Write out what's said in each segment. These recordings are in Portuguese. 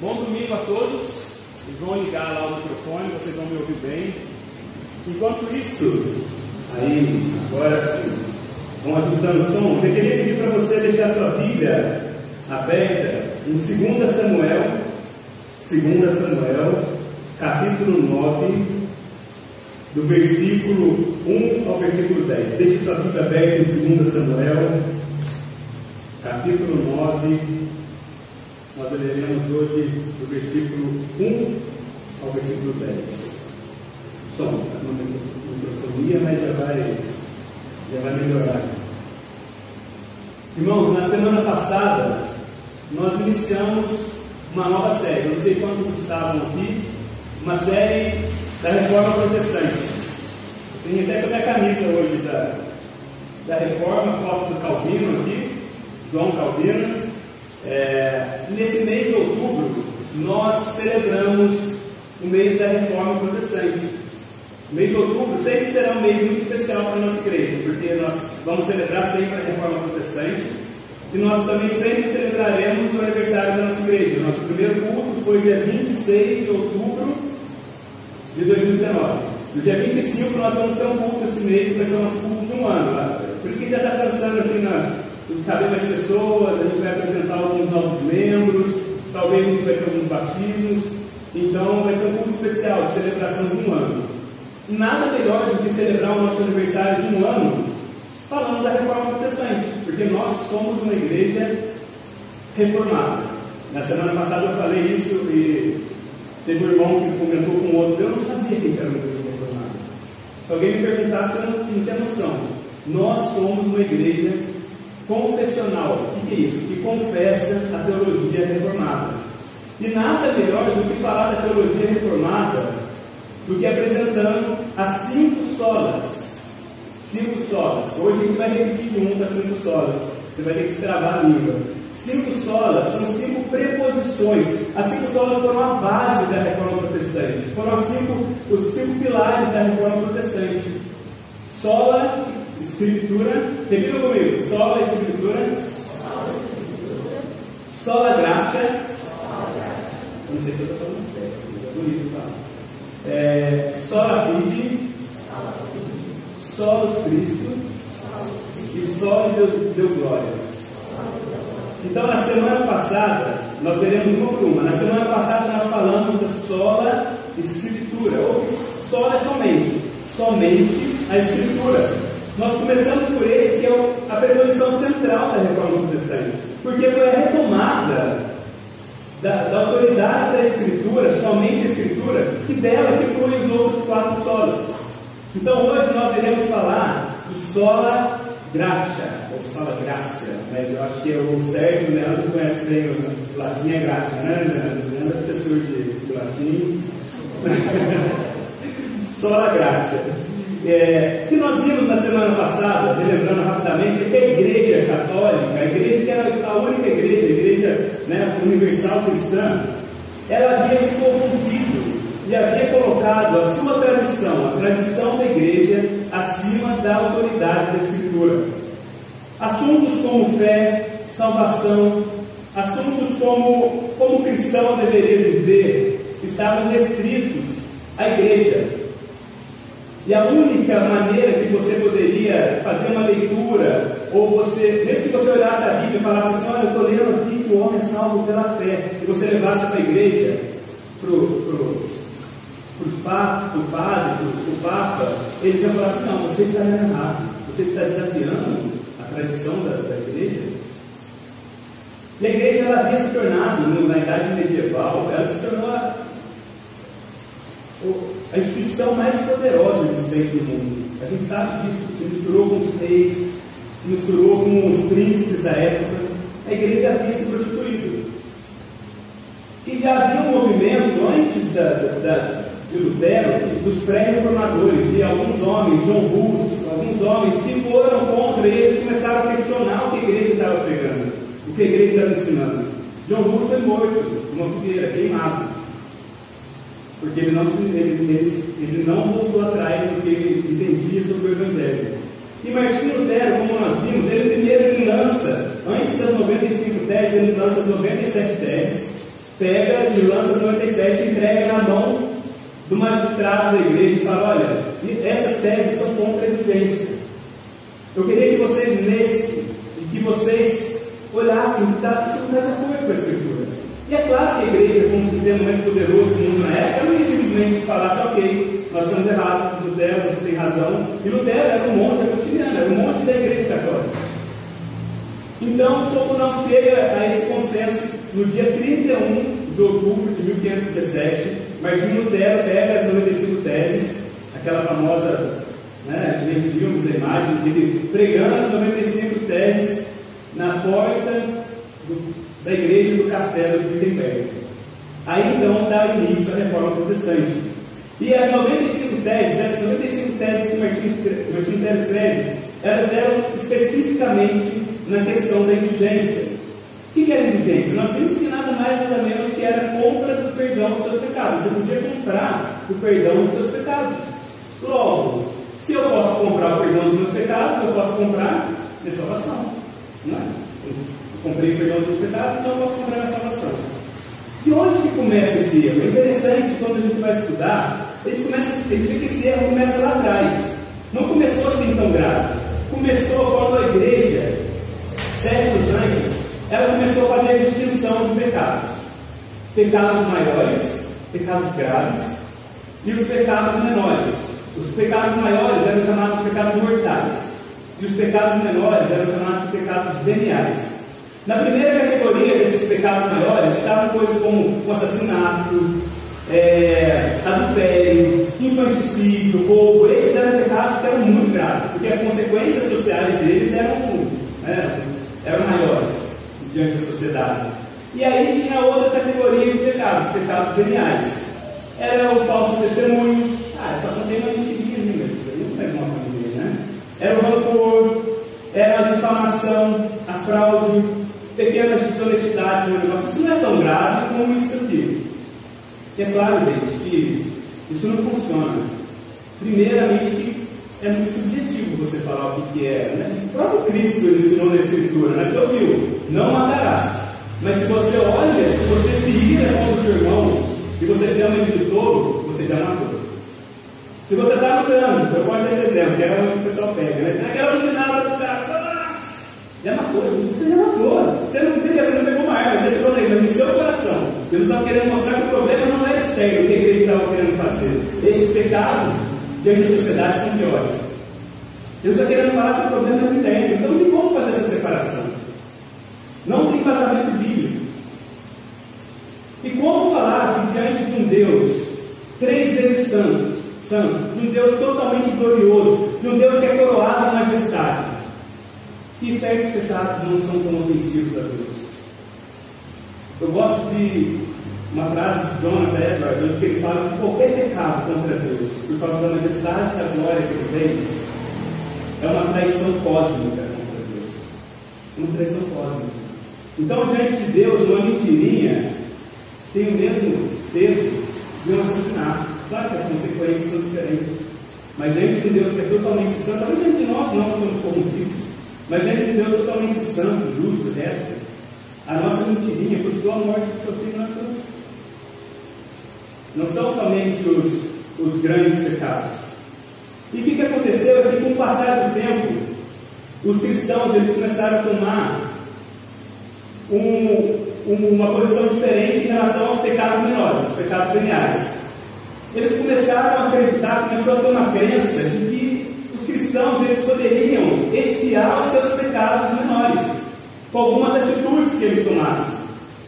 Bom domingo a todos. Eles vão ligar lá o microfone, vocês vão me ouvir bem. Enquanto isso, aí, agora sim, vão ajustando o som. Eu queria pedir para você deixar sua Bíblia aberta em 2 Samuel, 2 Samuel, capítulo 9, do versículo 1 ao versículo 10. Deixe sua Bíblia aberta em 2 Samuel, capítulo 9 nós leremos hoje do versículo 1 ao versículo 10. Som, uma microfonia, mas já vai, já vai melhorar. Irmãos, na semana passada, nós iniciamos uma nova série. Eu não sei quantos estavam aqui, uma série da Reforma Protestante. Eu tenho até a camisa hoje da, da Reforma, foto do Calvino aqui, João Calvino. É, nesse mês de outubro, nós celebramos o mês da Reforma Protestante. O mês de outubro sempre será um mês muito especial para a nossa porque nós vamos celebrar sempre a Reforma Protestante e nós também sempre celebraremos o aniversário da nossa igreja. Nosso primeiro culto foi dia 26 de outubro de 2019. No dia 25 nós vamos ter um culto esse mês, ser o nosso culto de um ano. Por isso que já está pensando aqui na, caber mais pessoas, a gente vai apresentar alguns novos membros, talvez a gente vai ter alguns batismos. Então vai ser um culto especial de celebração de um ano. Nada melhor do que celebrar o nosso aniversário de um ano falando da reforma protestante, porque nós somos uma igreja reformada. Na semana passada eu falei isso e teve um irmão que comentou com outro, eu não sabia que a gente era uma igreja reformada. Se alguém me perguntasse, eu não, não tinha noção. Nós somos uma igreja confessional. O que é isso? Que confessa a teologia reformada. E nada melhor do que falar da teologia reformada do que apresentando as cinco solas. Cinco solas. Hoje a gente vai repetir de um das cinco solas. Você vai ter que travar a língua. Cinco solas são cinco preposições. As cinco solas foram a base da reforma protestante. Foram cinco, os cinco pilares da reforma protestante. Sola, Escritura, repita comigo: sola Escritura, sola graça. Não sei se eu estou falando certo, bonito falar. É, sola fide, solos Cristo e só Deus deu glória. Então, na semana passada, nós veremos uma por uma. Na semana passada, nós falamos da sola Escritura, ou sola é somente, somente a Escritura. Nós começamos por esse, que é a preposição central da reforma protestante, porque foi a retomada da, da, autoridade da Escritura, somente a Escritura, e dela que foram os outros quatro solas. Então hoje nós iremos falar do sola graça, ou sola graça, mas eu acho que o Sérgio Leandro conhece bem o latim é graça, né, Leandro? Leandro é professor de, de latim. sola graça. É, que nós vimos na semana passada, lembrando rapidamente, que a igreja católica, a igreja que era a única igreja, a igreja né, universal cristã, ela havia se corrompido e havia colocado a sua tradição, a tradição da igreja, acima da autoridade da Escritura. Assuntos como fé, salvação, assuntos como como o cristão deveria viver, estavam restritos à igreja, e a única maneira que você poderia fazer uma leitura, ou você, mesmo que você olhasse a Bíblia e falasse assim, olha, eu estou lendo aqui que o homem é salvo pela fé, e você levasse para a igreja, para o padre, para o Papa, eles iam falar assim, não, você está errado, você está desafiando a tradição da, da igreja. E a igreja ela havia se tornado, na idade medieval, ela se tornou a instituição mais poderosa existente no mundo. A gente sabe disso, se misturou com os reis, se misturou com os príncipes da época. A igreja havia se prostituído. E já havia um movimento antes da, da, de Lutero, dos pré-reformadores, de alguns homens, João Hus, alguns homens que foram contra eles, começaram a questionar o que a igreja estava pregando, o que a igreja estava ensinando. João Hus foi morto numa fogueira, queimado. Porque ele não, ele, ele, ele não voltou atrás do que ele entendia sobre o Evangelho. E Martinho Lutero, como nós vimos, ele primeiro ele lança, antes das 95 teses, ele lança as 97 teses, pega e lança 97 e entrega na mão do magistrado da igreja e fala: olha, essas teses são contra a indulgência. Eu queria que vocês lessem e que vocês olhassem que tá, isso não está de acordo com a Escritura. E é claro que a igreja, como o sistema mais poderoso do mundo na época, não ia simplesmente falasse: ok, nós estamos errados, Lutero, você tem razão. E Lutero era um monge agostiniano, era um monge da igreja católica. Então, como não chega a esse consenso no dia 31 de outubro de 1517, Martinho Lutero pega as 95 teses, aquela famosa, né, a gente vê filmes, a imagem dele pregando as 95 teses na porta do, da igreja do castelo de Wittenberg. Aí então dá início à reforma protestante. E as 95 teses, as 95 teses que Martinho Lutero escreve, elas eram especificamente na questão da indulgência. O que era indulgência? Nós vimos que nada mais nada menos que era a compra do perdão dos seus pecados. Você podia comprar o perdão dos seus pecados. Logo, se eu posso comprar o perdão dos meus pecados, eu posso comprar minha salvação. Não é? Eu comprei o perdão dos meus pecados, então eu posso comprar minha salvação. De onde que começa esse erro? É interessante quando a gente vai estudar, a gente, começa, a vê que esse erro começa lá atrás. Não começou assim tão grave. Começou quando a igreja, séculos antes, ela começou a fazer a distinção de pecados: pecados maiores, pecados graves e os pecados menores. Os pecados maiores eram chamados de pecados mortais e os pecados menores eram chamados de pecados veniais. Na primeira categoria desses pecados maiores estavam coisas como o assassinato, é, adultério, infanticídio, roubo. Esses eram pecados que eram muito graves, porque as consequências sociais deles eram, né, eram maiores diante da sociedade. E aí tinha outra categoria de pecados, pecados veniais. Era o falso testemunho. Ah, só contei uma mentirinha, isso aí não é uma família, né? Era o rancor, era a difamação, a fraude, pequenas desonestidades no negócio. Isso não é tão grave como isso aqui. E é claro, gente, que isso não funciona. Primeiramente, é muito subjetivo você falar o que, é. Né? O próprio Cristo ensinou na Escritura, né? Você ouviu? Não matarás. Mas se você olha, se você se ira contra o seu irmão e você chama ele de tolo, você já matou. Se você está no trânsito, eu posso dar esse exemplo, que é onde o pessoal pega, né? Do cara, já matou, já. Você não queria, você não pegou uma arma, você pegou mas no seu coração. Deus estava querendo mostrar que o problema não era externo, o que igreja estava querendo fazer. Esses pecados diante da sociedade são piores. Deus está querendo falar que o problema é interno. Então tem como fazer essa separação. Não tem casamento bíblico. E como falar que diante de um Deus três vezes santo, santo, de um Deus totalmente glorioso, de um Deus que é coroado na majestade, que certos pecados não são tão ofensivos a Deus? Eu gosto de uma frase de Jonathan Edwards, que ele fala que qualquer pecado contra Deus, por causa da majestade da glória que ele tem, é uma traição cósmica contra Deus. Uma traição cósmica. Então, diante de Deus, uma mentirinha tem o mesmo peso de um assassinato. Claro que as consequências são diferentes. Mas diante de Deus que é totalmente santo, também diante de nós não somos corrompidos, mas diante de Deus totalmente santo, justo, reto, a nossa mentirinha custou a morte do seu filho na cruz. Não são somente os, os grandes pecados. E o que, que aconteceu é que com o passar do tempo, os cristãos eles começaram a tomar um, um, uma posição diferente em relação aos pecados menores, os pecados veniais. Eles começaram a acreditar, começou a ter uma crença de que os cristãos eles poderiam espiar os seus pecados menores com algumas atitudes que eles tomassem.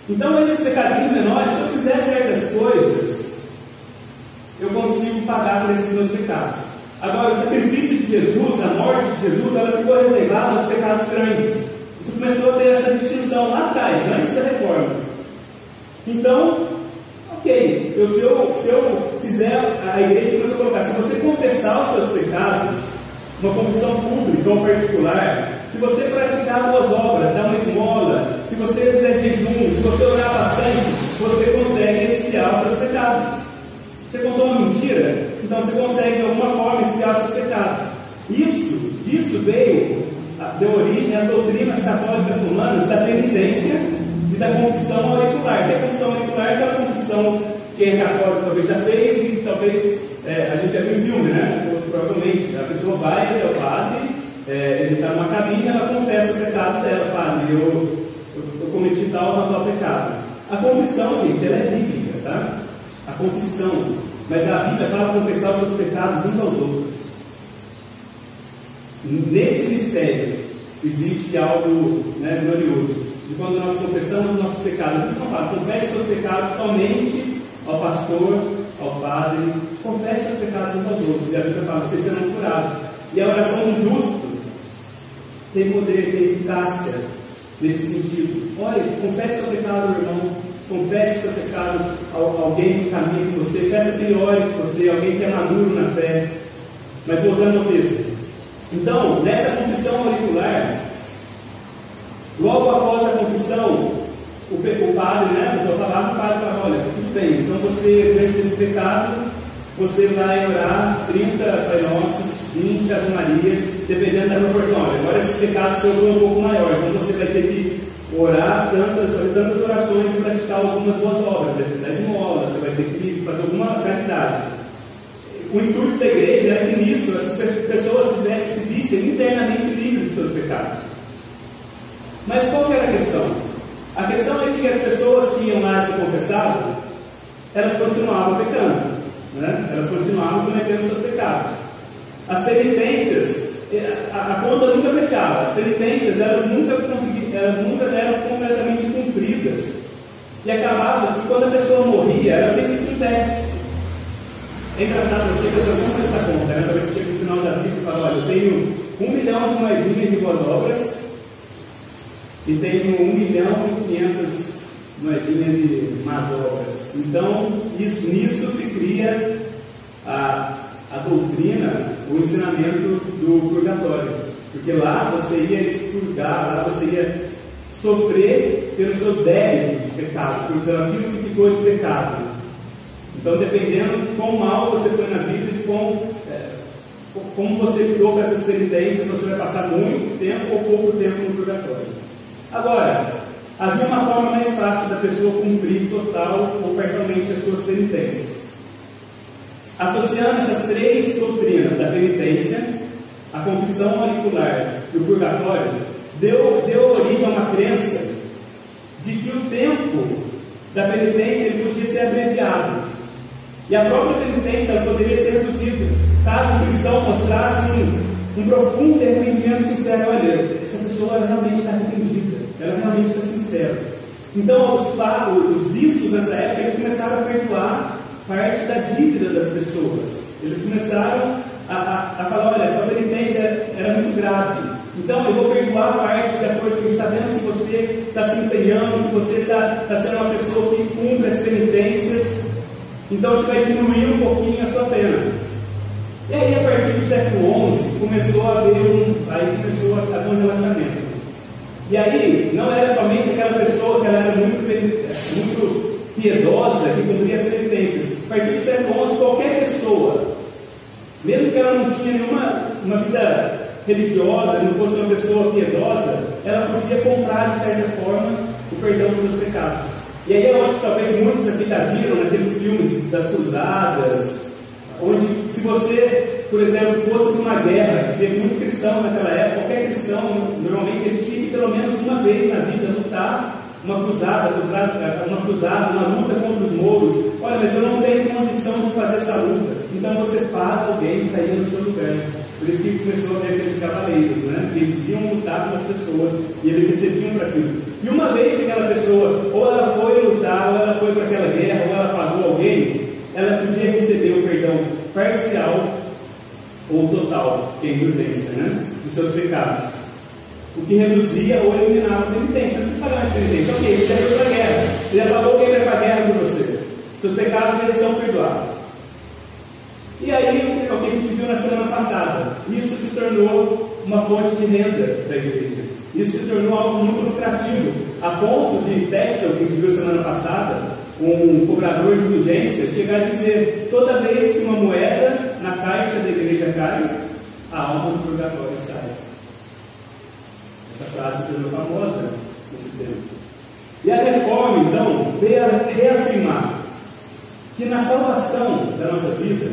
Então, esses pecadinhos menores, se eu fizer certas coisas, eu consigo pagar por esses meus pecados. Agora, o sacrifício de Jesus, a morte de Jesus, ela ficou reservada aos pecados grandes. Isso começou a ter essa distinção lá atrás, antes da reforma. Então, ok, eu, se, eu, se eu fizer, a igreja começou colocar, se você confessar os seus pecados, uma confissão pública ou particular, se você praticar boas obras, dar uma esmola, se você fizer jejum, se você orar bastante, você consegue expiar os seus pecados. Você contou uma mentira, então você consegue de alguma forma expiar os seus pecados. Isso, disso veio, deu origem às doutrinas católicas romanas da penitência e da confissão auricular. Que a confissão auricular confissão, quem é católico talvez já fez e talvez é, a gente já viu filme, né? Provavelmente. A pessoa vai até o padre, é, ele está numa cabine, ela confessa o pecado dela, padre, eu, eu, cometi tal ou tal pecado. A confissão, gente, ela é bíblica, tá? A confissão. Mas a Bíblia fala confessar os seus pecados uns aos outros. Nesse mistério existe algo né, glorioso. E quando nós confessamos os nossos pecados, a Bíblia não fala, confesse seus pecados somente ao pastor, ao padre, confesse seus pecados uns aos outros. E a Bíblia fala, vocês serão curados. E a oração do justo tem poder, tem eficácia nesse sentido. Olha, confesse seu pecado, irmão, confesse seu pecado a alguém que caminha com você, peça que ore com você, alguém que é maduro na fé. Mas voltando ao texto. Então, nessa confissão auricular, logo após a confissão, o, o padre, né, a pessoa falava, o padre falava, olha, tudo bem, então você, diante desse pecado, você vai orar 30 Pai Nossos, 20 Ave Marias, dependendo da proporção. Olha, agora esse pecado seu foi um pouco maior, então você vai ter que orar tantas, tantas orações e praticar algumas boas obras, das esmolas, você vai ter que fazer alguma caridade. O intuito da igreja era que nisso essas pessoas se vissem internamente livres dos seus pecados. Mas qual era a questão? A questão é que as pessoas que iam lá se confessavam, elas continuavam pecando, né? elas continuavam cometendo seus pecados. As penitências, eh, a, a conta nunca fechava, as penitências elas nunca, elas nunca eram completamente cumpridas. E acabava que quando a pessoa morria, ela sempre tinha um déficit. É engraçado, porque a pessoa não essa conta, né? Talvez chega no final da vida e fala, olha, eu tenho um milhão de moedinhas de boas obras e tenho um milhão e quinhentas moedinhas de más obras. Então, isso, nisso se cria a, a doutrina, o ensinamento do purgatório. Porque lá você ia expurgar, lá você ia sofrer pelo seu débito de pecado, pelo aquilo que ficou de pecado. Então, dependendo de quão mal você foi na vida, de quão, é, como você lidou com essas penitências, você vai passar muito tempo ou pouco tempo no purgatório. Agora, havia uma forma mais fácil da pessoa cumprir total ou parcialmente as suas penitências. Associando essas três doutrinas da penitência, a confissão auricular e o purgatório, deu, deu origem a uma crença de que o tempo da penitência podia ser abreviado. E a própria penitência poderia ser reduzida caso o cristão mostrasse um, um profundo arrependimento sincero. Olha, essa pessoa realmente está arrependida, ela realmente está sincera. Então, os, os bispos nessa época eles começaram a perdoar parte da dívida das pessoas. Eles começaram a, a, a falar: olha, essa penitência era muito grave. Então eu vou perdoar parte da coisa que a gente está vendo que você está se empenhando, que você está tá sendo uma pessoa que cumpre as penitências. Então a gente vai diminuir um pouquinho a sua pena. E aí, a partir do século XI, começou a haver um, aí começou a ter um relaxamento. E aí, não era somente aquela pessoa que ela era muito, muito piedosa que cumpria as penitências. A partir do século XI, qualquer pessoa, mesmo que ela não tinha nenhuma uma vida religiosa, não fosse uma pessoa piedosa, ela podia comprar, de certa forma, o perdão dos seus pecados. E aí eu acho que talvez muitos aqui já viram naqueles filmes das cruzadas, onde se você, por exemplo, fosse uma guerra, que teve muitos cristãos naquela época, qualquer cristão, normalmente ele tinha que pelo menos uma vez na vida lutar uma cruzada, uma cruzada, uma luta contra os mouros. Olha, mas eu não tenho condição de fazer essa luta. Então você paga alguém que está indo no seu lugar. Por isso que começou a ter aqueles cavaleiros, né? Que eles iam lutar com as pessoas e eles recebiam para aquilo. E uma vez que aquela pessoa, ou ela foi lutar, ou ela foi para aquela guerra, ou ela pagou alguém, ela podia receber o perdão parcial ou total, que é indulgência, né? Dos seus pecados. O que reduzia ou eliminava a penitência. Não precisa pagar penitência. Ok, você já foi para a guerra. Você já pagou quem vai para a guerra por você. Seus pecados já estão perdoados. E aí, é o que a gente viu na semana passada. Isso se tornou uma fonte de renda da igreja. Isso se tornou algo muito lucrativo. A ponto de Texas, que a gente viu semana passada, um cobrador de indulgência chegar a dizer: toda vez que uma moeda na caixa da igreja cai, a alma do purgatório sai. Essa frase se tornou famosa nesse tempo. E a reforma, então, veio a reafirmar que na salvação da nossa vida,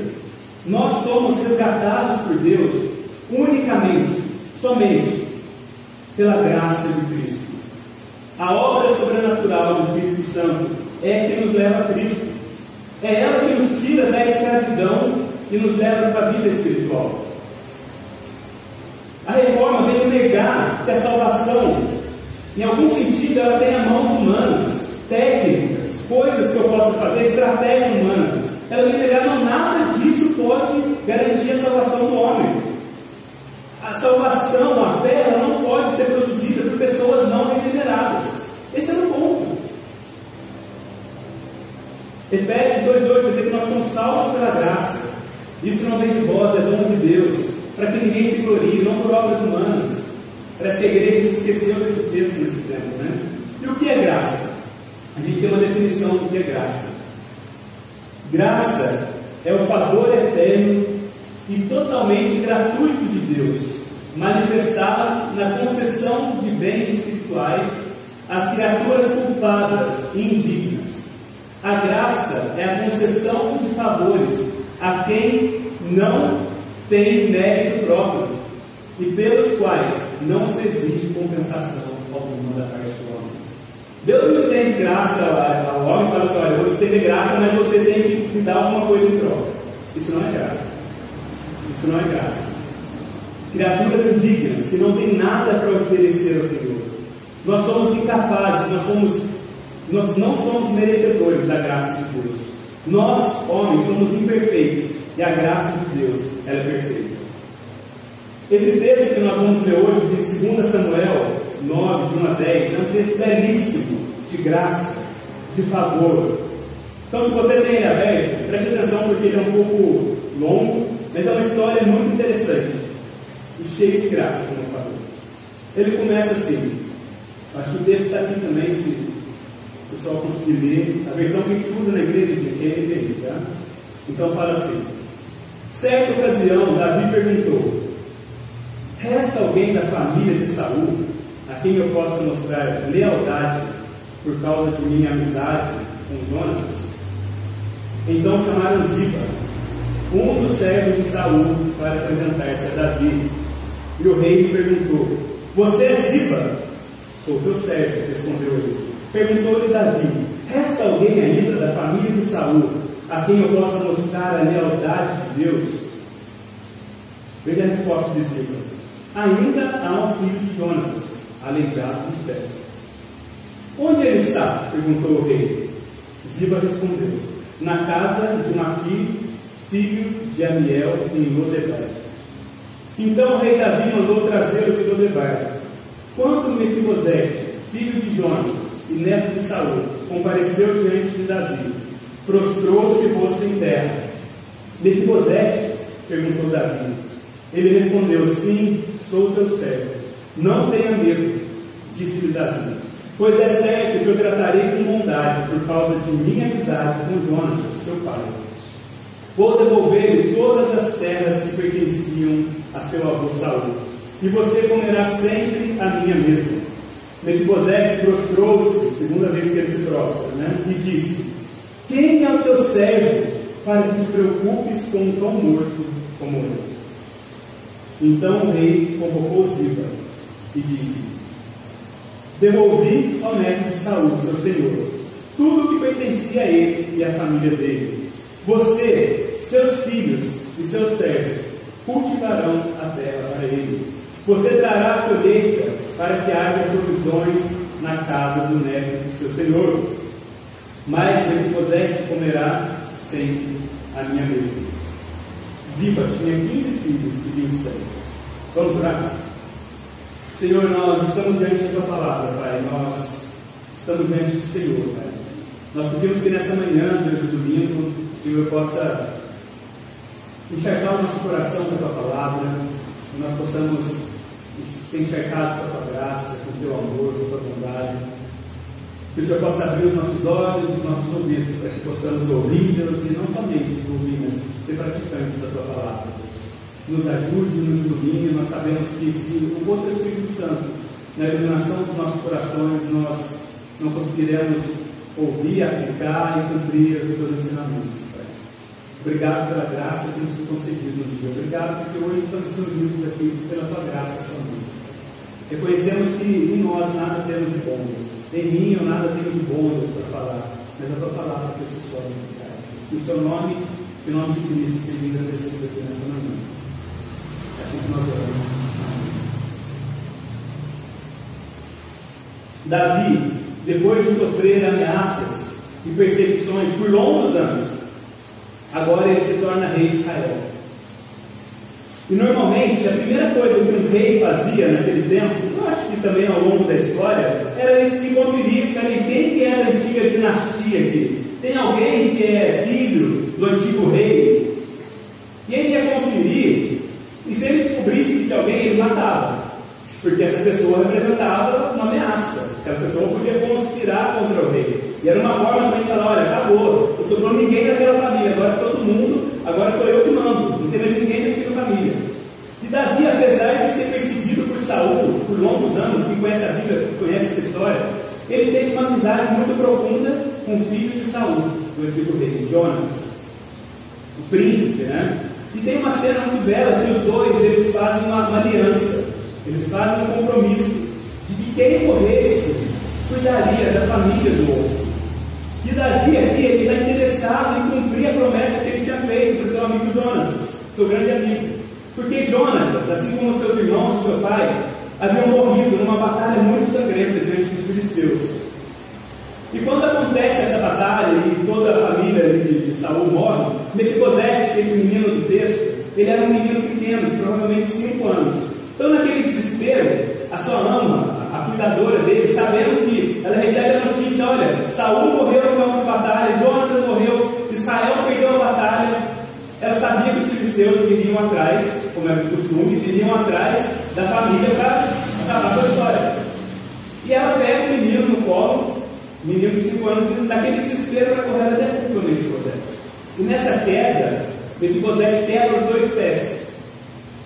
nós somos resgatados por Deus unicamente, somente, pela graça de Cristo. A obra sobrenatural do Espírito Santo é que nos leva a Cristo. É ela que nos tira da escravidão e nos leva para a vida espiritual. A reforma veio negar que a salvação, em algum sentido, ela tenha mãos humanas, técnicas, coisas que eu posso fazer, estratégia humana. Ela negar, não, nada disso pode garantir a salvação do homem. A salvação, a fé, ela não pode ser produzida por pessoas não regeneradas. Esse é o ponto. Efésios 2,8 diz que nós somos salvos pela graça. Isso não vem de vós, é dom de Deus para que ninguém se glorie, não por obras humanas. Parece que a igreja se esqueceu desse texto nesse tempo, né? E o que é graça? A gente tem uma definição do que é graça. Graça é o favor eterno e totalmente gratuito de Deus, manifestado na concessão de bens espirituais às criaturas culpadas e indignas. A graça é a concessão de favores a quem não tem mérito próprio e pelos quais não se exige compensação alguma da parte do homem. Deus não estende graça ao homem e fala assim: olha, eu vou estender graça, mas você tem que me dar alguma coisa em troca. Isso não é graça. Isso não é graça. Criaturas indignas que não têm nada para oferecer ao Senhor. Nós somos incapazes, nós somos, nós não somos merecedores da graça de Deus. Nós, homens, somos imperfeitos e a graça de Deus é perfeita. Esse texto que nós vamos ler hoje, de 2 Samuel 9, de 1 a 10, é um texto belíssimo, de graça, de favor. Então, se você tem ele aberto, preste atenção porque ele é um pouco longo, mas é uma história muito interessante e cheia de graça, como eu falei. Ele começa assim, acho que o texto está aqui também, se o pessoal conseguir ler, a versão que a gente usa na igreja de quem tá? Então fala assim. Certa ocasião, Davi perguntou: Resta alguém da família de Saul a quem eu possa mostrar lealdade por causa de minha amizade com Jonas? Então chamaram Ziba, um dos servos de Saul, para apresentar-se a Davi. E o rei lhe perguntou: Você é Ziba? Sou teu servo, respondeu ele. Perguntou-lhe Davi: Resta alguém ainda da família de Saul a quem eu possa mostrar a lealdade de Deus? Veja a resposta de Ziba. Ainda há um filho de Jonas, aleijado dos pés. Onde ele está? perguntou o rei. Ziba respondeu: Na casa de Maqui, filho de Amiel, em Lodebar. Então o rei Davi mandou trazê-lo de Lodebar. Quando Mefibosete, filho de Jonas e neto de Saul, compareceu diante de Davi, prostrou-se rosto em terra. Mefibosete? perguntou Davi. Ele respondeu: Sim, sou teu servo. Não tenha medo, disse-lhe Davi. Pois é certo que eu tratarei com bondade por causa de minha amizade com Jonas, seu pai. Vou devolver-lhe todas as terras que pertenciam a seu avô Saul, e você comerá sempre a minha mesa. Mefibosete prostrou-se, segunda vez que ele se prostra, né? e disse: quem é o teu servo para que te preocupes com um tão morto como eu? Então o rei convocou Ziba e disse: Devolvi ao neto de Saúl, seu senhor, tudo o que pertencia a ele e à família dele. Você, seus filhos e seus servos cultivarão a terra para ele. Você trará a colheita para que haja provisões na casa do neto de seu senhor mas Mefibosete comerá sempre a minha mesa. Ziba tinha 15 filhos e 20 servos. Vamos orar? Senhor, nós estamos diante da tua palavra, Pai. Nós estamos diante do Senhor, Pai. Nós pedimos que nessa manhã, durante o domingo, o Senhor possa enxergar o nosso coração com a tua palavra, que nós possamos ser enxergados com a tua graça, com o teu amor, com a tua bondade. Que o Senhor possa abrir os nossos olhos os nossos ouvidos para que possamos ouvir, e não somente ouvir, mas ser praticantes da tua palavra. Nos ajude, nos ilumine. Nós sabemos que se o outro Espírito Santo, na iluminação dos nossos corações, nós não conseguiremos ouvir, aplicar e cumprir os seus ensinamentos. Obrigado pela graça que nos foi concedida no dia. Obrigado porque hoje estamos reunidos aqui pela tua graça somente. Reconhecemos que em nós nada temos de bom, Deus. Em mim eu nada tenho de bom, para falar, mas a tua palavra que te só Que o seu nome, que o nome de Cristo seja engrandecido aqui nessa manhã. É assim que nós oramos. Davi, depois de sofrer ameaças e perseguições por longos anos, agora ele se torna rei de Israel. E normalmente a primeira coisa que um rei fazia naquele tempo, que também ao longo da história, era isso de conferir para quem que era a antiga dinastia aqui. Tem alguém que é filho do antigo rei? E ele ia conferir, e se ele descobrisse que tinha alguém, ele matava. Porque essa pessoa representava uma ameaça. Aquela pessoa podia conspirar contra o rei. E era uma forma gente falar, olha, acabou, não sobrou ninguém daquela família, agora todo mundo, agora sou eu que mando, não tem mais ninguém da antiga família. E Davi, apesar de ser perseguido Saul por longos anos, quem conhece a Bíblia, conhece essa história, ele teve uma amizade muito profunda com o filho de Saul, do antigo rei, Jonas, o príncipe, né? E tem uma cena muito bela que os dois eles fazem uma, uma aliança, eles fazem um compromisso de que quem morresse cuidaria da família do outro. E Davi aqui ele está interessado em cumprir a promessa que ele tinha feito para o seu amigo Jonas, seu grande amigo. Porque Jonas, assim como seus irmãos e seu pai, haviam morrido numa batalha muito sangrenta diante dos filisteus. E quando acontece essa batalha e toda a família de, de Saul morre, Mefibosete, esse menino do texto, ele era um menino pequeno, de provavelmente 5 anos. Então, naquele desespero, a sua ama, a cuidadora dele, sabendo que ela recebe a notícia: olha, Saul morreu no campo de batalha, Jonas morreu, Israel perdeu a batalha. Ela sabia que os filisteus viriam atrás, era de costume, viriam atrás da família para acabar com a história. E ela pega o menino no colo, menino de 5 anos, naquele desespero para correr até o Mefibosete. E nessa queda, Mefibosete quebra os dois pés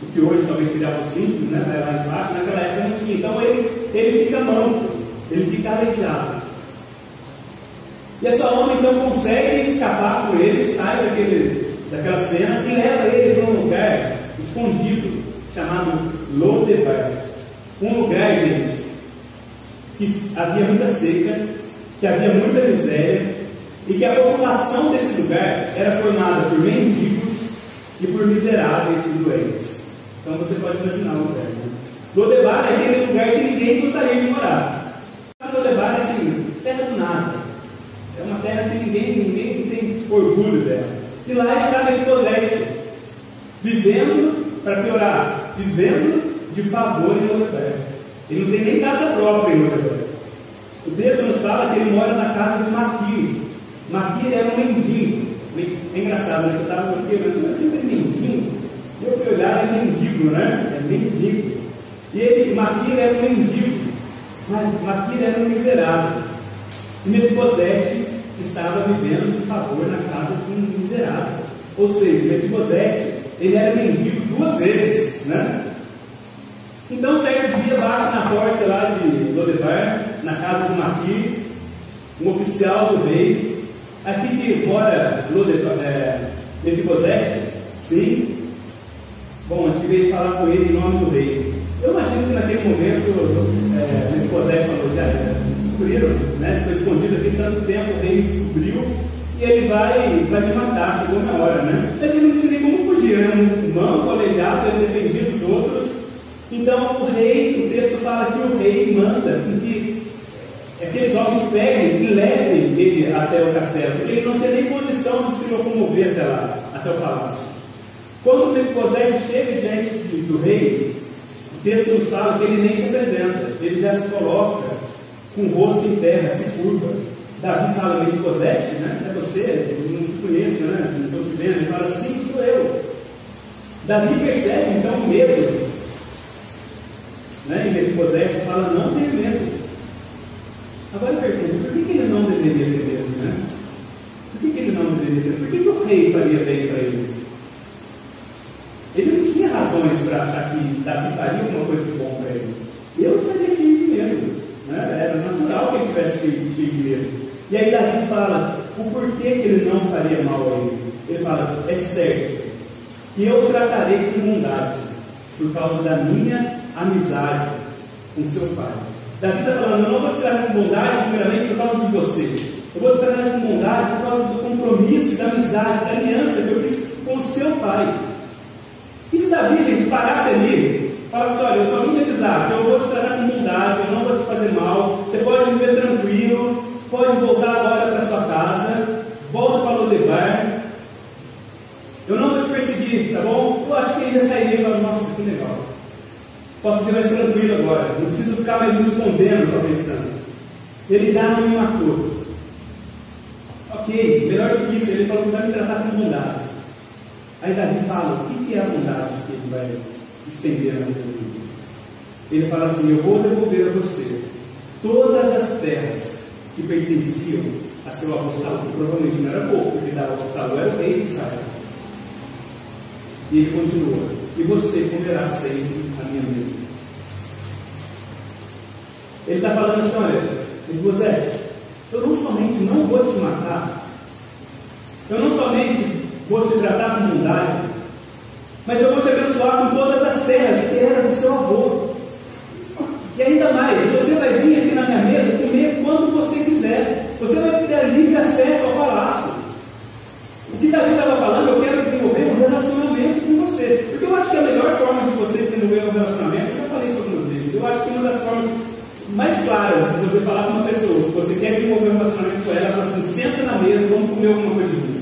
o que hoje talvez seria algo simples, né? Lá embaixo, naquela época não tinha. Então ele, ele fica manco, ele fica aleijado. E essa homem então consegue escapar com ele, sai daquele, daquela cena e leva ele para um lugar escondido, chamado Lodebar. Um lugar, gente, que havia muita seca, que havia muita miséria, e que a população desse lugar era formada por mendigos e por miseráveis e doentes. Então você pode imaginar o lugar. Né? Lodebar é aquele lugar que ninguém gostaria de morar. Lodebar é assim, terra do nada. É uma terra que ninguém, ninguém tem orgulho dela. E lá está Mefibosete, vivendo, para piorar, vivendo de favor em Lodebar. Ele não tem nem casa própria em Lodebar. O texto nos fala que ele mora na casa de Maquir. Maquir era um mendigo. É engraçado, né? Eu estava aquilo, mas sempre mendigo. Eu fui olhar, é mendigo, né? É mendigo. E ele, Maquira era um mendigo, Maquira era um miserável. E Mefibosete estava vivendo de favor na casa de um miserável. Ou seja, Mefibosete, ele era mendigo duas vezes, né? Então, certo dia, bate na porta lá de Lodebar, na casa do Maquir, um oficial do rei, aqui que mora Lodebar, é, Mefibosete, sim, Bom, a gente veio falar com ele em nome do rei. Eu imagino que naquele momento é, José falou, já descobriram, né? Foi escondido aqui tanto tempo, o rei descobriu e ele vai, vai me matar, chegou na hora, né? Mas ele não tinha nem como fugir, era um manco aleijado, ele defendia dos outros. Então o rei, o texto fala que o rei manda que aqueles homens peguem e levem ele até o castelo, porque ele não tem nem condição de se locomover até lá, até o palácio. Quando Mefibosete chega diante do rei, o texto nos fala que ele nem se apresenta, ele já se coloca com o rosto em terra, se curva. Davi fala Mefibosete, né? É você, eu não te conheço, né? Não estou te vendo. Ele fala, sim, sou eu. Davi percebe então o medo. Né? E Mefibosete fala, não tenha medo. Agora eu pergunto, por que, ele não deveria ter medo? Né? Por que, ele não deveria ter medo? Por que, que o rei faria bem para? Ele não tinha razões para achar que Davi faria alguma coisa de bom para ele. Eu seria cheio de medo. Né? Era natural que ele tivesse cheio, cheio de medo. E aí Davi fala o porquê que ele não faria mal a ele. Ele fala, é certo que eu tratarei com bondade por causa da minha amizade com seu pai. Davi está falando, eu não vou te tratar com bondade, primeiramente, por causa de você. Eu vou tratar com bondade por causa do compromisso, da amizade, da aliança que eu fiz com o seu pai. E se Davi, gente, parasse ali, fala assim, olha, eu só vim te avisar eu vou te tratar com bondade, eu não vou te fazer mal, você pode viver tranquilo, pode voltar agora para sua casa, volta para o Lodebar, eu não vou te perseguir, tá bom? Eu acho que ele ia sair e falar, nossa, que legal. Posso ficar mais tranquilo agora, não preciso ficar mais me escondendo, talvez tanto. Ele já não me matou. Ok, melhor do que isso, ele falou que vai me tratar com bondade. Aí Davi fala, o que é a bondade que ele vai estender na vida dele? Ele fala assim, eu vou devolver a você todas as terras que pertenciam a seu avô Saul, que provavelmente não era pouco, porque dava avô Saul era o rei de Israel. E ele continua, e você comerá sempre a minha mesa. Ele está falando assim, olha, José, eu não somente não vou te matar, eu não somente vou te tratar com bondade, mas eu vou te abençoar com todas as terras que era do seu avô. E ainda mais, você vai vir aqui na minha mesa comer quando você quiser. Você vai ter livre acesso ao palácio. O que Davi estava falando, eu quero desenvolver um relacionamento com você. Porque eu acho que a melhor forma de você desenvolver um relacionamento, eu já falei isso algumas vezes, eu acho que uma das formas mais claras de você falar com uma pessoa, que você quer desenvolver um relacionamento com ela, ela fala assim, senta na mesa, vamos comer alguma coisa junto.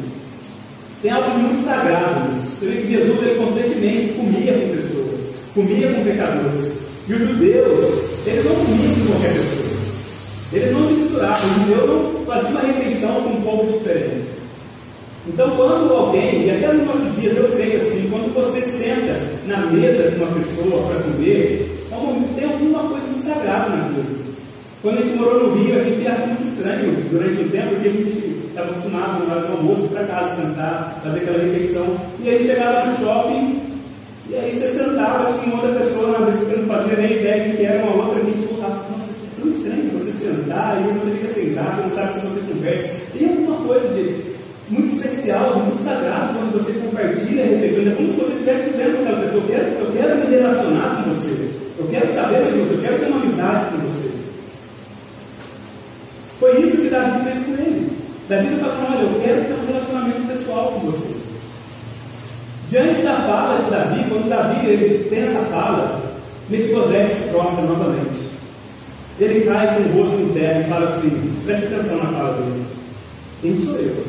Tem algo muito sagrado nisso. Você vê que Jesus ele constantemente comia com pessoas, comia com pecadores. E os judeus, eles não comiam com qualquer pessoa. Eles não se misturavam. O judeu não fazia uma refeição com um povo diferente. Então, quando alguém, e até nos nossos dias eu creio assim, quando você senta na mesa com uma pessoa para comer, tem alguma coisa de sagrado naquilo. Quando a gente morou no Rio, a gente acha muito estranho durante o tempo, porque a gente estava acostumado na hora do almoço para casa, sentar, fazer aquela refeição. E aí chegava no shopping, e aí você sentava, tinha uma outra pessoa, uma vez você não fazia nem ideia que era uma outra, a gente voltava, nossa, é tão estranho você sentar, e você fica sentado, você não sabe se você conversa. Tem alguma coisa de muito especial, muito sagrado quando você compartilha a refeição. É como se você estivesse dizendo para aquela pessoa, eu quero, eu quero me relacionar com você, eu quero saber mais de você, eu quero ter uma amizade com você. Foi isso que Davi fez com ele. Davi está falando, olha, eu quero ter um relacionamento pessoal com você. Diante da fala de Davi, quando Davi ele tem essa fala, Mefibosete se prostra novamente. Ele cai com o rosto em terra e fala assim, preste atenção na fala dele. Quem sou eu?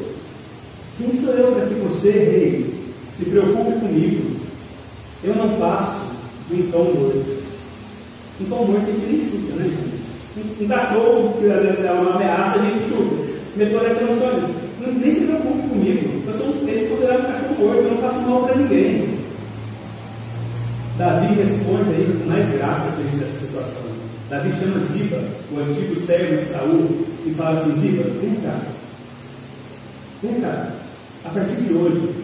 Quem sou eu para que você, rei, se preocupe comigo? Eu não passo um cão morto. Cão morto a gente nem chuta, né, um cachorro que às vezes é uma ameaça, a gente chuta. Mefibosete não só nem se preocupe comigo. Eu sou um eles consideraram um cachorro morto, eu não faço mal para ninguém. Davi responde aí com mais graça diante dessa situação. Davi chama Ziba, o antigo servo de Saul, e fala assim: Ziba, vem cá. Vem cá. A partir de hoje,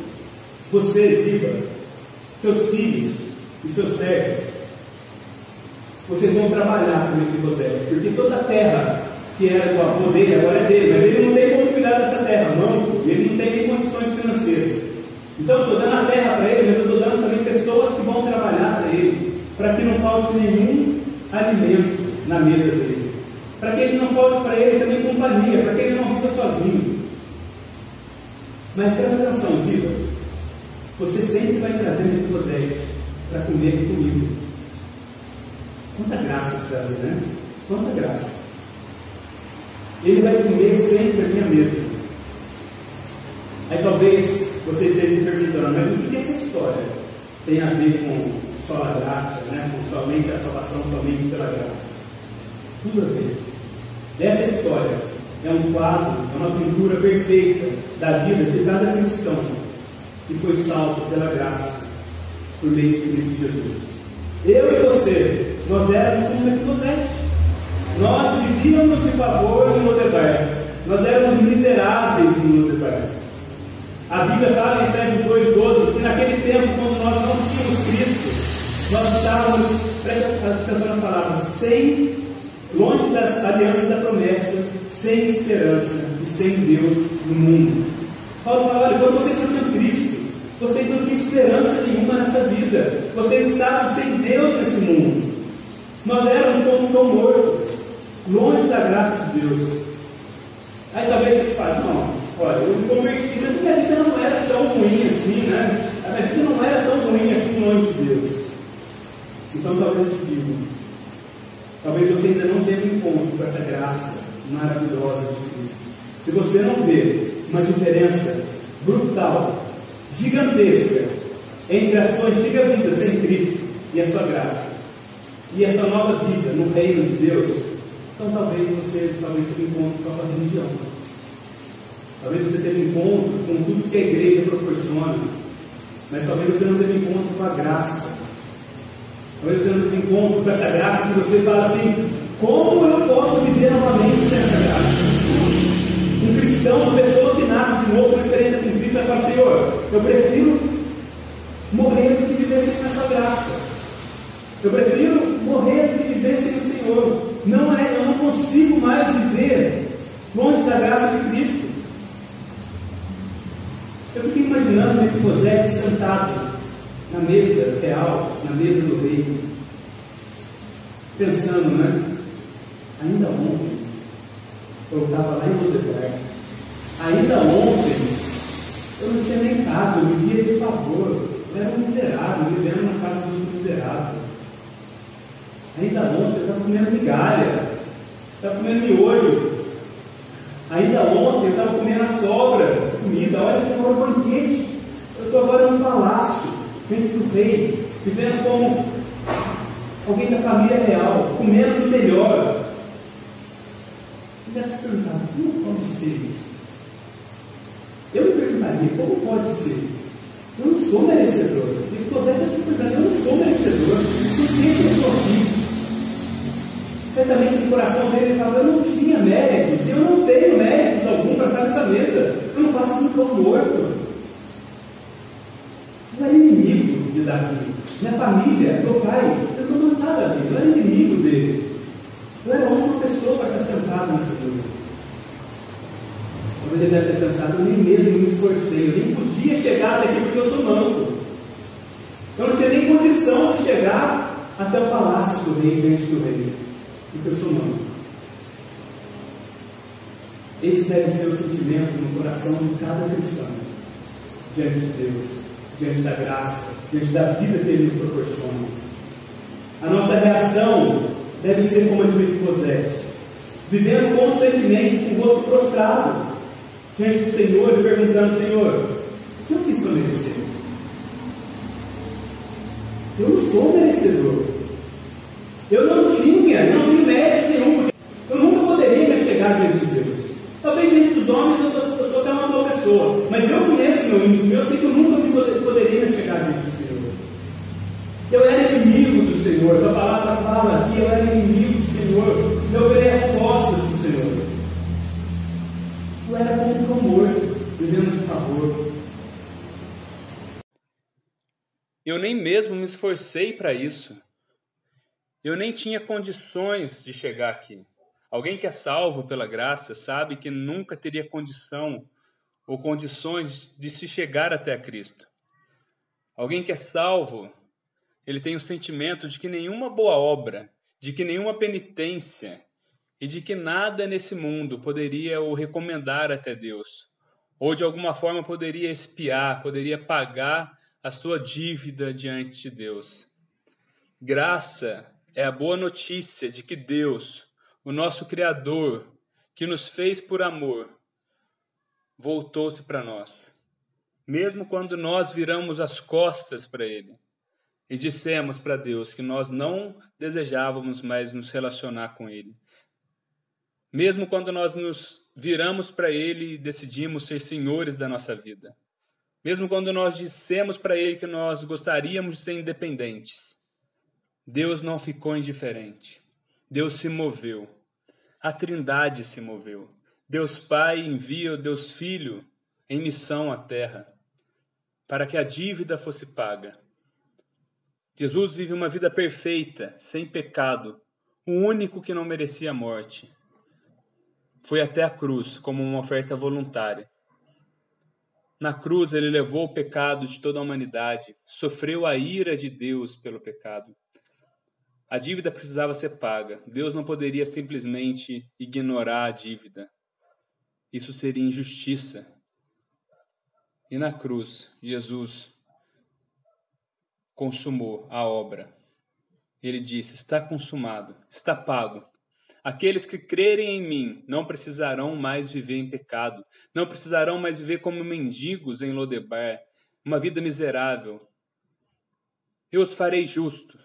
você, Ziba, seus filhos e seus servos, vocês vão trabalhar com Mefibosete, porque toda a terra que era do avô dele, agora é dele, mas ele não tem como cuidar dessa terra, não, ele não tem nem condições financeiras. Então, estou dando a terra para ele, mas eu estou dando também pessoas que vão trabalhar para ele, para que não falte nenhum alimento na mesa dele, para que ele não falte para ele também companhia, para que ele não viva sozinho. Mas presta atenção, Ziba, você sempre vai trazer Mefibosete para comer comigo. Quanta graça isso dá, né? Quanta graça ele vai comer sempre aqui à mesa. Aí talvez você esteja se perguntando, mas o que essa história tem a ver com só a graça, né? com somente a salvação, somente pela graça? Tudo a ver. Essa história é um quadro, é uma pintura perfeita da vida de cada cristão que foi salvo pela graça por meio de Cristo Jesus. Eu e você, nós éramos como Mefibosete. Nós vivíamos de favor. Nós éramos miseráveis em Lodebar. A Bíblia fala em Efésios 2,12 que naquele tempo, quando nós não tínhamos Cristo, nós estávamos, preste atenção na palavra, sem, longe das alianças da promessa, sem esperança sem Deus no mundo. Paulo fala: olha, quando vocês não tinham Cristo, vocês não tinham esperança nenhuma nessa vida, vocês estavam sem Deus nesse mundo. Nós éramos como um cão morto, longe da graça de Deus. Não, olha, eu me converti, mas minha vida não era tão ruim assim, né? A minha vida não era tão ruim assim longe de Deus. Então talvez eu te digo, talvez você ainda não tenha um encontro com essa graça maravilhosa de Cristo. Se você não vê uma diferença brutal, gigantesca, entre a sua antiga vida sem Cristo e a sua graça, e essa nova vida no reino de Deus, então talvez você talvez tenha um encontro com a religião. Talvez você tenha encontro com tudo que a igreja proporciona, mas talvez você não tenha encontro com a graça. Talvez você não tenha encontro com essa graça que você fala assim, como eu posso viver novamente sem essa graça? Um cristão, uma pessoa que nasce de novo, uma experiência com Cristo, vai falar, Senhor, eu prefiro morrer do que viver sem a sua graça. Eu prefiro morrer do que viver sem o Senhor. Não é, eu não consigo mais viver longe da graça de Cristo. Eu fiquei imaginando Mefibosete sentado na mesa real, na mesa do rei, pensando, né? Ainda ontem, eu estava lá em Lodebar, ainda ontem, eu não tinha nem casa, eu vivia de favor, eu era um miserável, vivendo na casa do miserável. Ainda ontem, eu estava comendo migalha, estava comendo miojo, Ainda ontem eu estava comendo a sobra de comida, olha que agora um banquete. Eu estou agora num palácio, dentro do rei, vivendo como alguém da família real, comendo do melhor. E deve se perguntar, como pode ser isso? Eu me perguntaria, como pode ser? Eu não sou merecedor. E o José está se perguntando, eu não sou merecedor. Por que eu estou aqui? Certamente no coração dele ele falava, eu não tinha méritos, e eu não tenho méritos algum para estar nessa mesa. Eu não passo um pão morto. Eu era inimigo de Davi. Minha família, meu pai, eu não matava Davi, eu era inimigo dele. Eu era a última pessoa para estar sentado nessa mesa. Talvez ele deve ter pensado, eu nem mesmo me esforcei, eu nem podia chegar até aqui porque eu sou manco. Eu não tinha nem condição de chegar até o palácio do rei, diante do rei porque eu sou humano. Esse deve ser o sentimento no coração de cada cristão, diante de Deus, diante da graça, diante da vida que Ele nos proporciona. A nossa reação deve ser como a de Mefibosete, vivendo constantemente com o rosto prostrado diante do Senhor e perguntando: Senhor, o que eu fiz para merecer? Eu não sou merecedor. Eu nem mesmo me esforcei para isso. Eu nem tinha condições de chegar aqui. Alguém que é salvo pela graça sabe que nunca teria condição ou condições de se chegar até Cristo. Alguém que é salvo, ele tem o sentimento de que nenhuma boa obra, de que nenhuma penitência e de que nada nesse mundo poderia o recomendar até Deus, ou de alguma forma poderia espiar, poderia pagar a sua dívida diante de Deus. Graça é a boa notícia de que Deus, o nosso Criador, que nos fez por amor, voltou-se para nós. Mesmo quando nós viramos as costas para Ele e dissemos para Deus que nós não desejávamos mais nos relacionar com Ele. Mesmo quando nós nos viramos para Ele e decidimos ser senhores da nossa vida. Mesmo quando nós dissemos para Ele que nós gostaríamos de ser independentes Deus não ficou indiferente. Deus se moveu. A Trindade se moveu. Deus Pai envia o Deus Filho em missão à terra para que a dívida fosse paga. Jesus vive uma vida perfeita, sem pecado, o único que não merecia a morte. foi até a cruz como uma oferta voluntária. Na cruz, ele levou o pecado de toda a humanidade, sofreu a ira de Deus pelo pecado. A dívida precisava ser paga. Deus não poderia simplesmente ignorar a dívida. Isso seria injustiça. E na cruz, Jesus consumou a obra. Ele disse: Está consumado, está pago. Aqueles que crerem em mim não precisarão mais viver em pecado, não precisarão mais viver como mendigos em Lodebar, uma vida miserável. Eu os farei justo.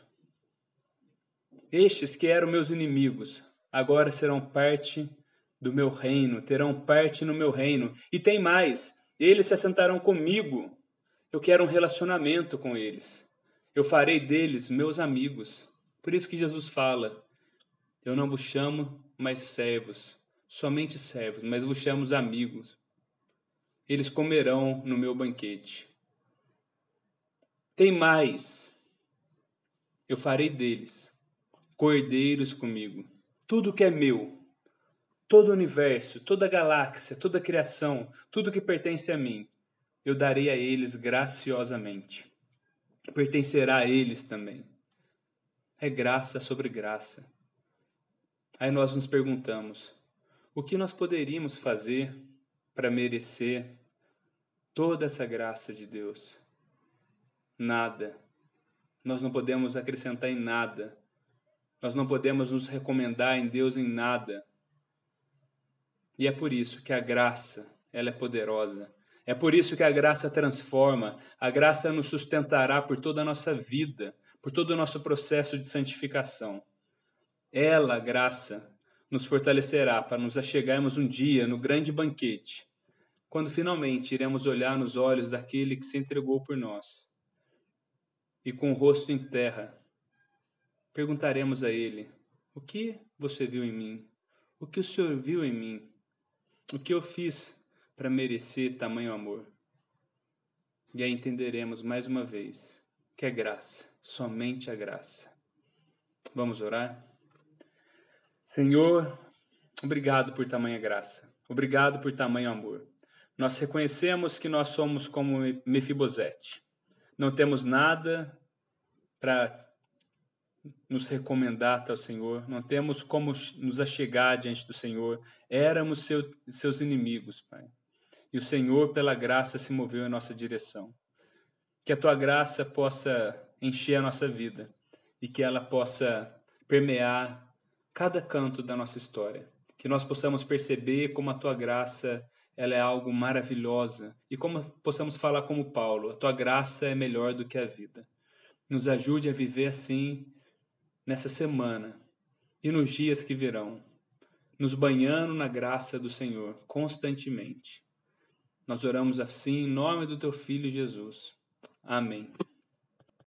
Estes que eram meus inimigos, agora serão parte do meu reino, terão parte no meu reino. E tem mais, eles se assentarão comigo. Eu quero um relacionamento com eles. Eu farei deles meus amigos. Por isso que Jesus fala: eu não vos chamo mais servos, somente servos, mas vos chamo amigos. Eles comerão no meu banquete. Tem mais. Eu farei deles cordeiros comigo. Tudo que é meu, todo o universo, toda a galáxia, toda a criação, tudo que pertence a mim, eu darei a eles graciosamente. Pertencerá a eles também. É graça sobre graça. Aí nós nos perguntamos: o que nós poderíamos fazer para merecer toda essa graça de Deus? Nada. Nós não podemos acrescentar em nada. Nós não podemos nos recomendar em Deus em nada. E é por isso que a graça, ela é poderosa. É por isso que a graça transforma, a graça nos sustentará por toda a nossa vida, por todo o nosso processo de santificação. Ela, graça, nos fortalecerá para nos achegarmos um dia no grande banquete, quando finalmente iremos olhar nos olhos daquele que se entregou por nós. E com o rosto em terra, perguntaremos a ele: O que você viu em mim? O que o Senhor viu em mim? O que eu fiz para merecer tamanho amor? E aí entenderemos mais uma vez que é graça, somente a graça. Vamos orar? Senhor, obrigado por tamanha graça. Obrigado por tamanho amor. Nós reconhecemos que nós somos como Mefibosete. Não temos nada para nos recomendar ao Senhor, não temos como nos achegar diante do Senhor. Éramos seu, seus inimigos, Pai. E o Senhor, pela graça, se moveu em nossa direção. Que a tua graça possa encher a nossa vida e que ela possa permear cada canto da nossa história. Que nós possamos perceber como a tua graça ela é algo maravilhosa e como possamos falar como Paulo, a tua graça é melhor do que a vida. Nos ajude a viver assim nessa semana e nos dias que virão, nos banhando na graça do Senhor constantemente. Nós oramos assim em nome do teu filho Jesus. Amém.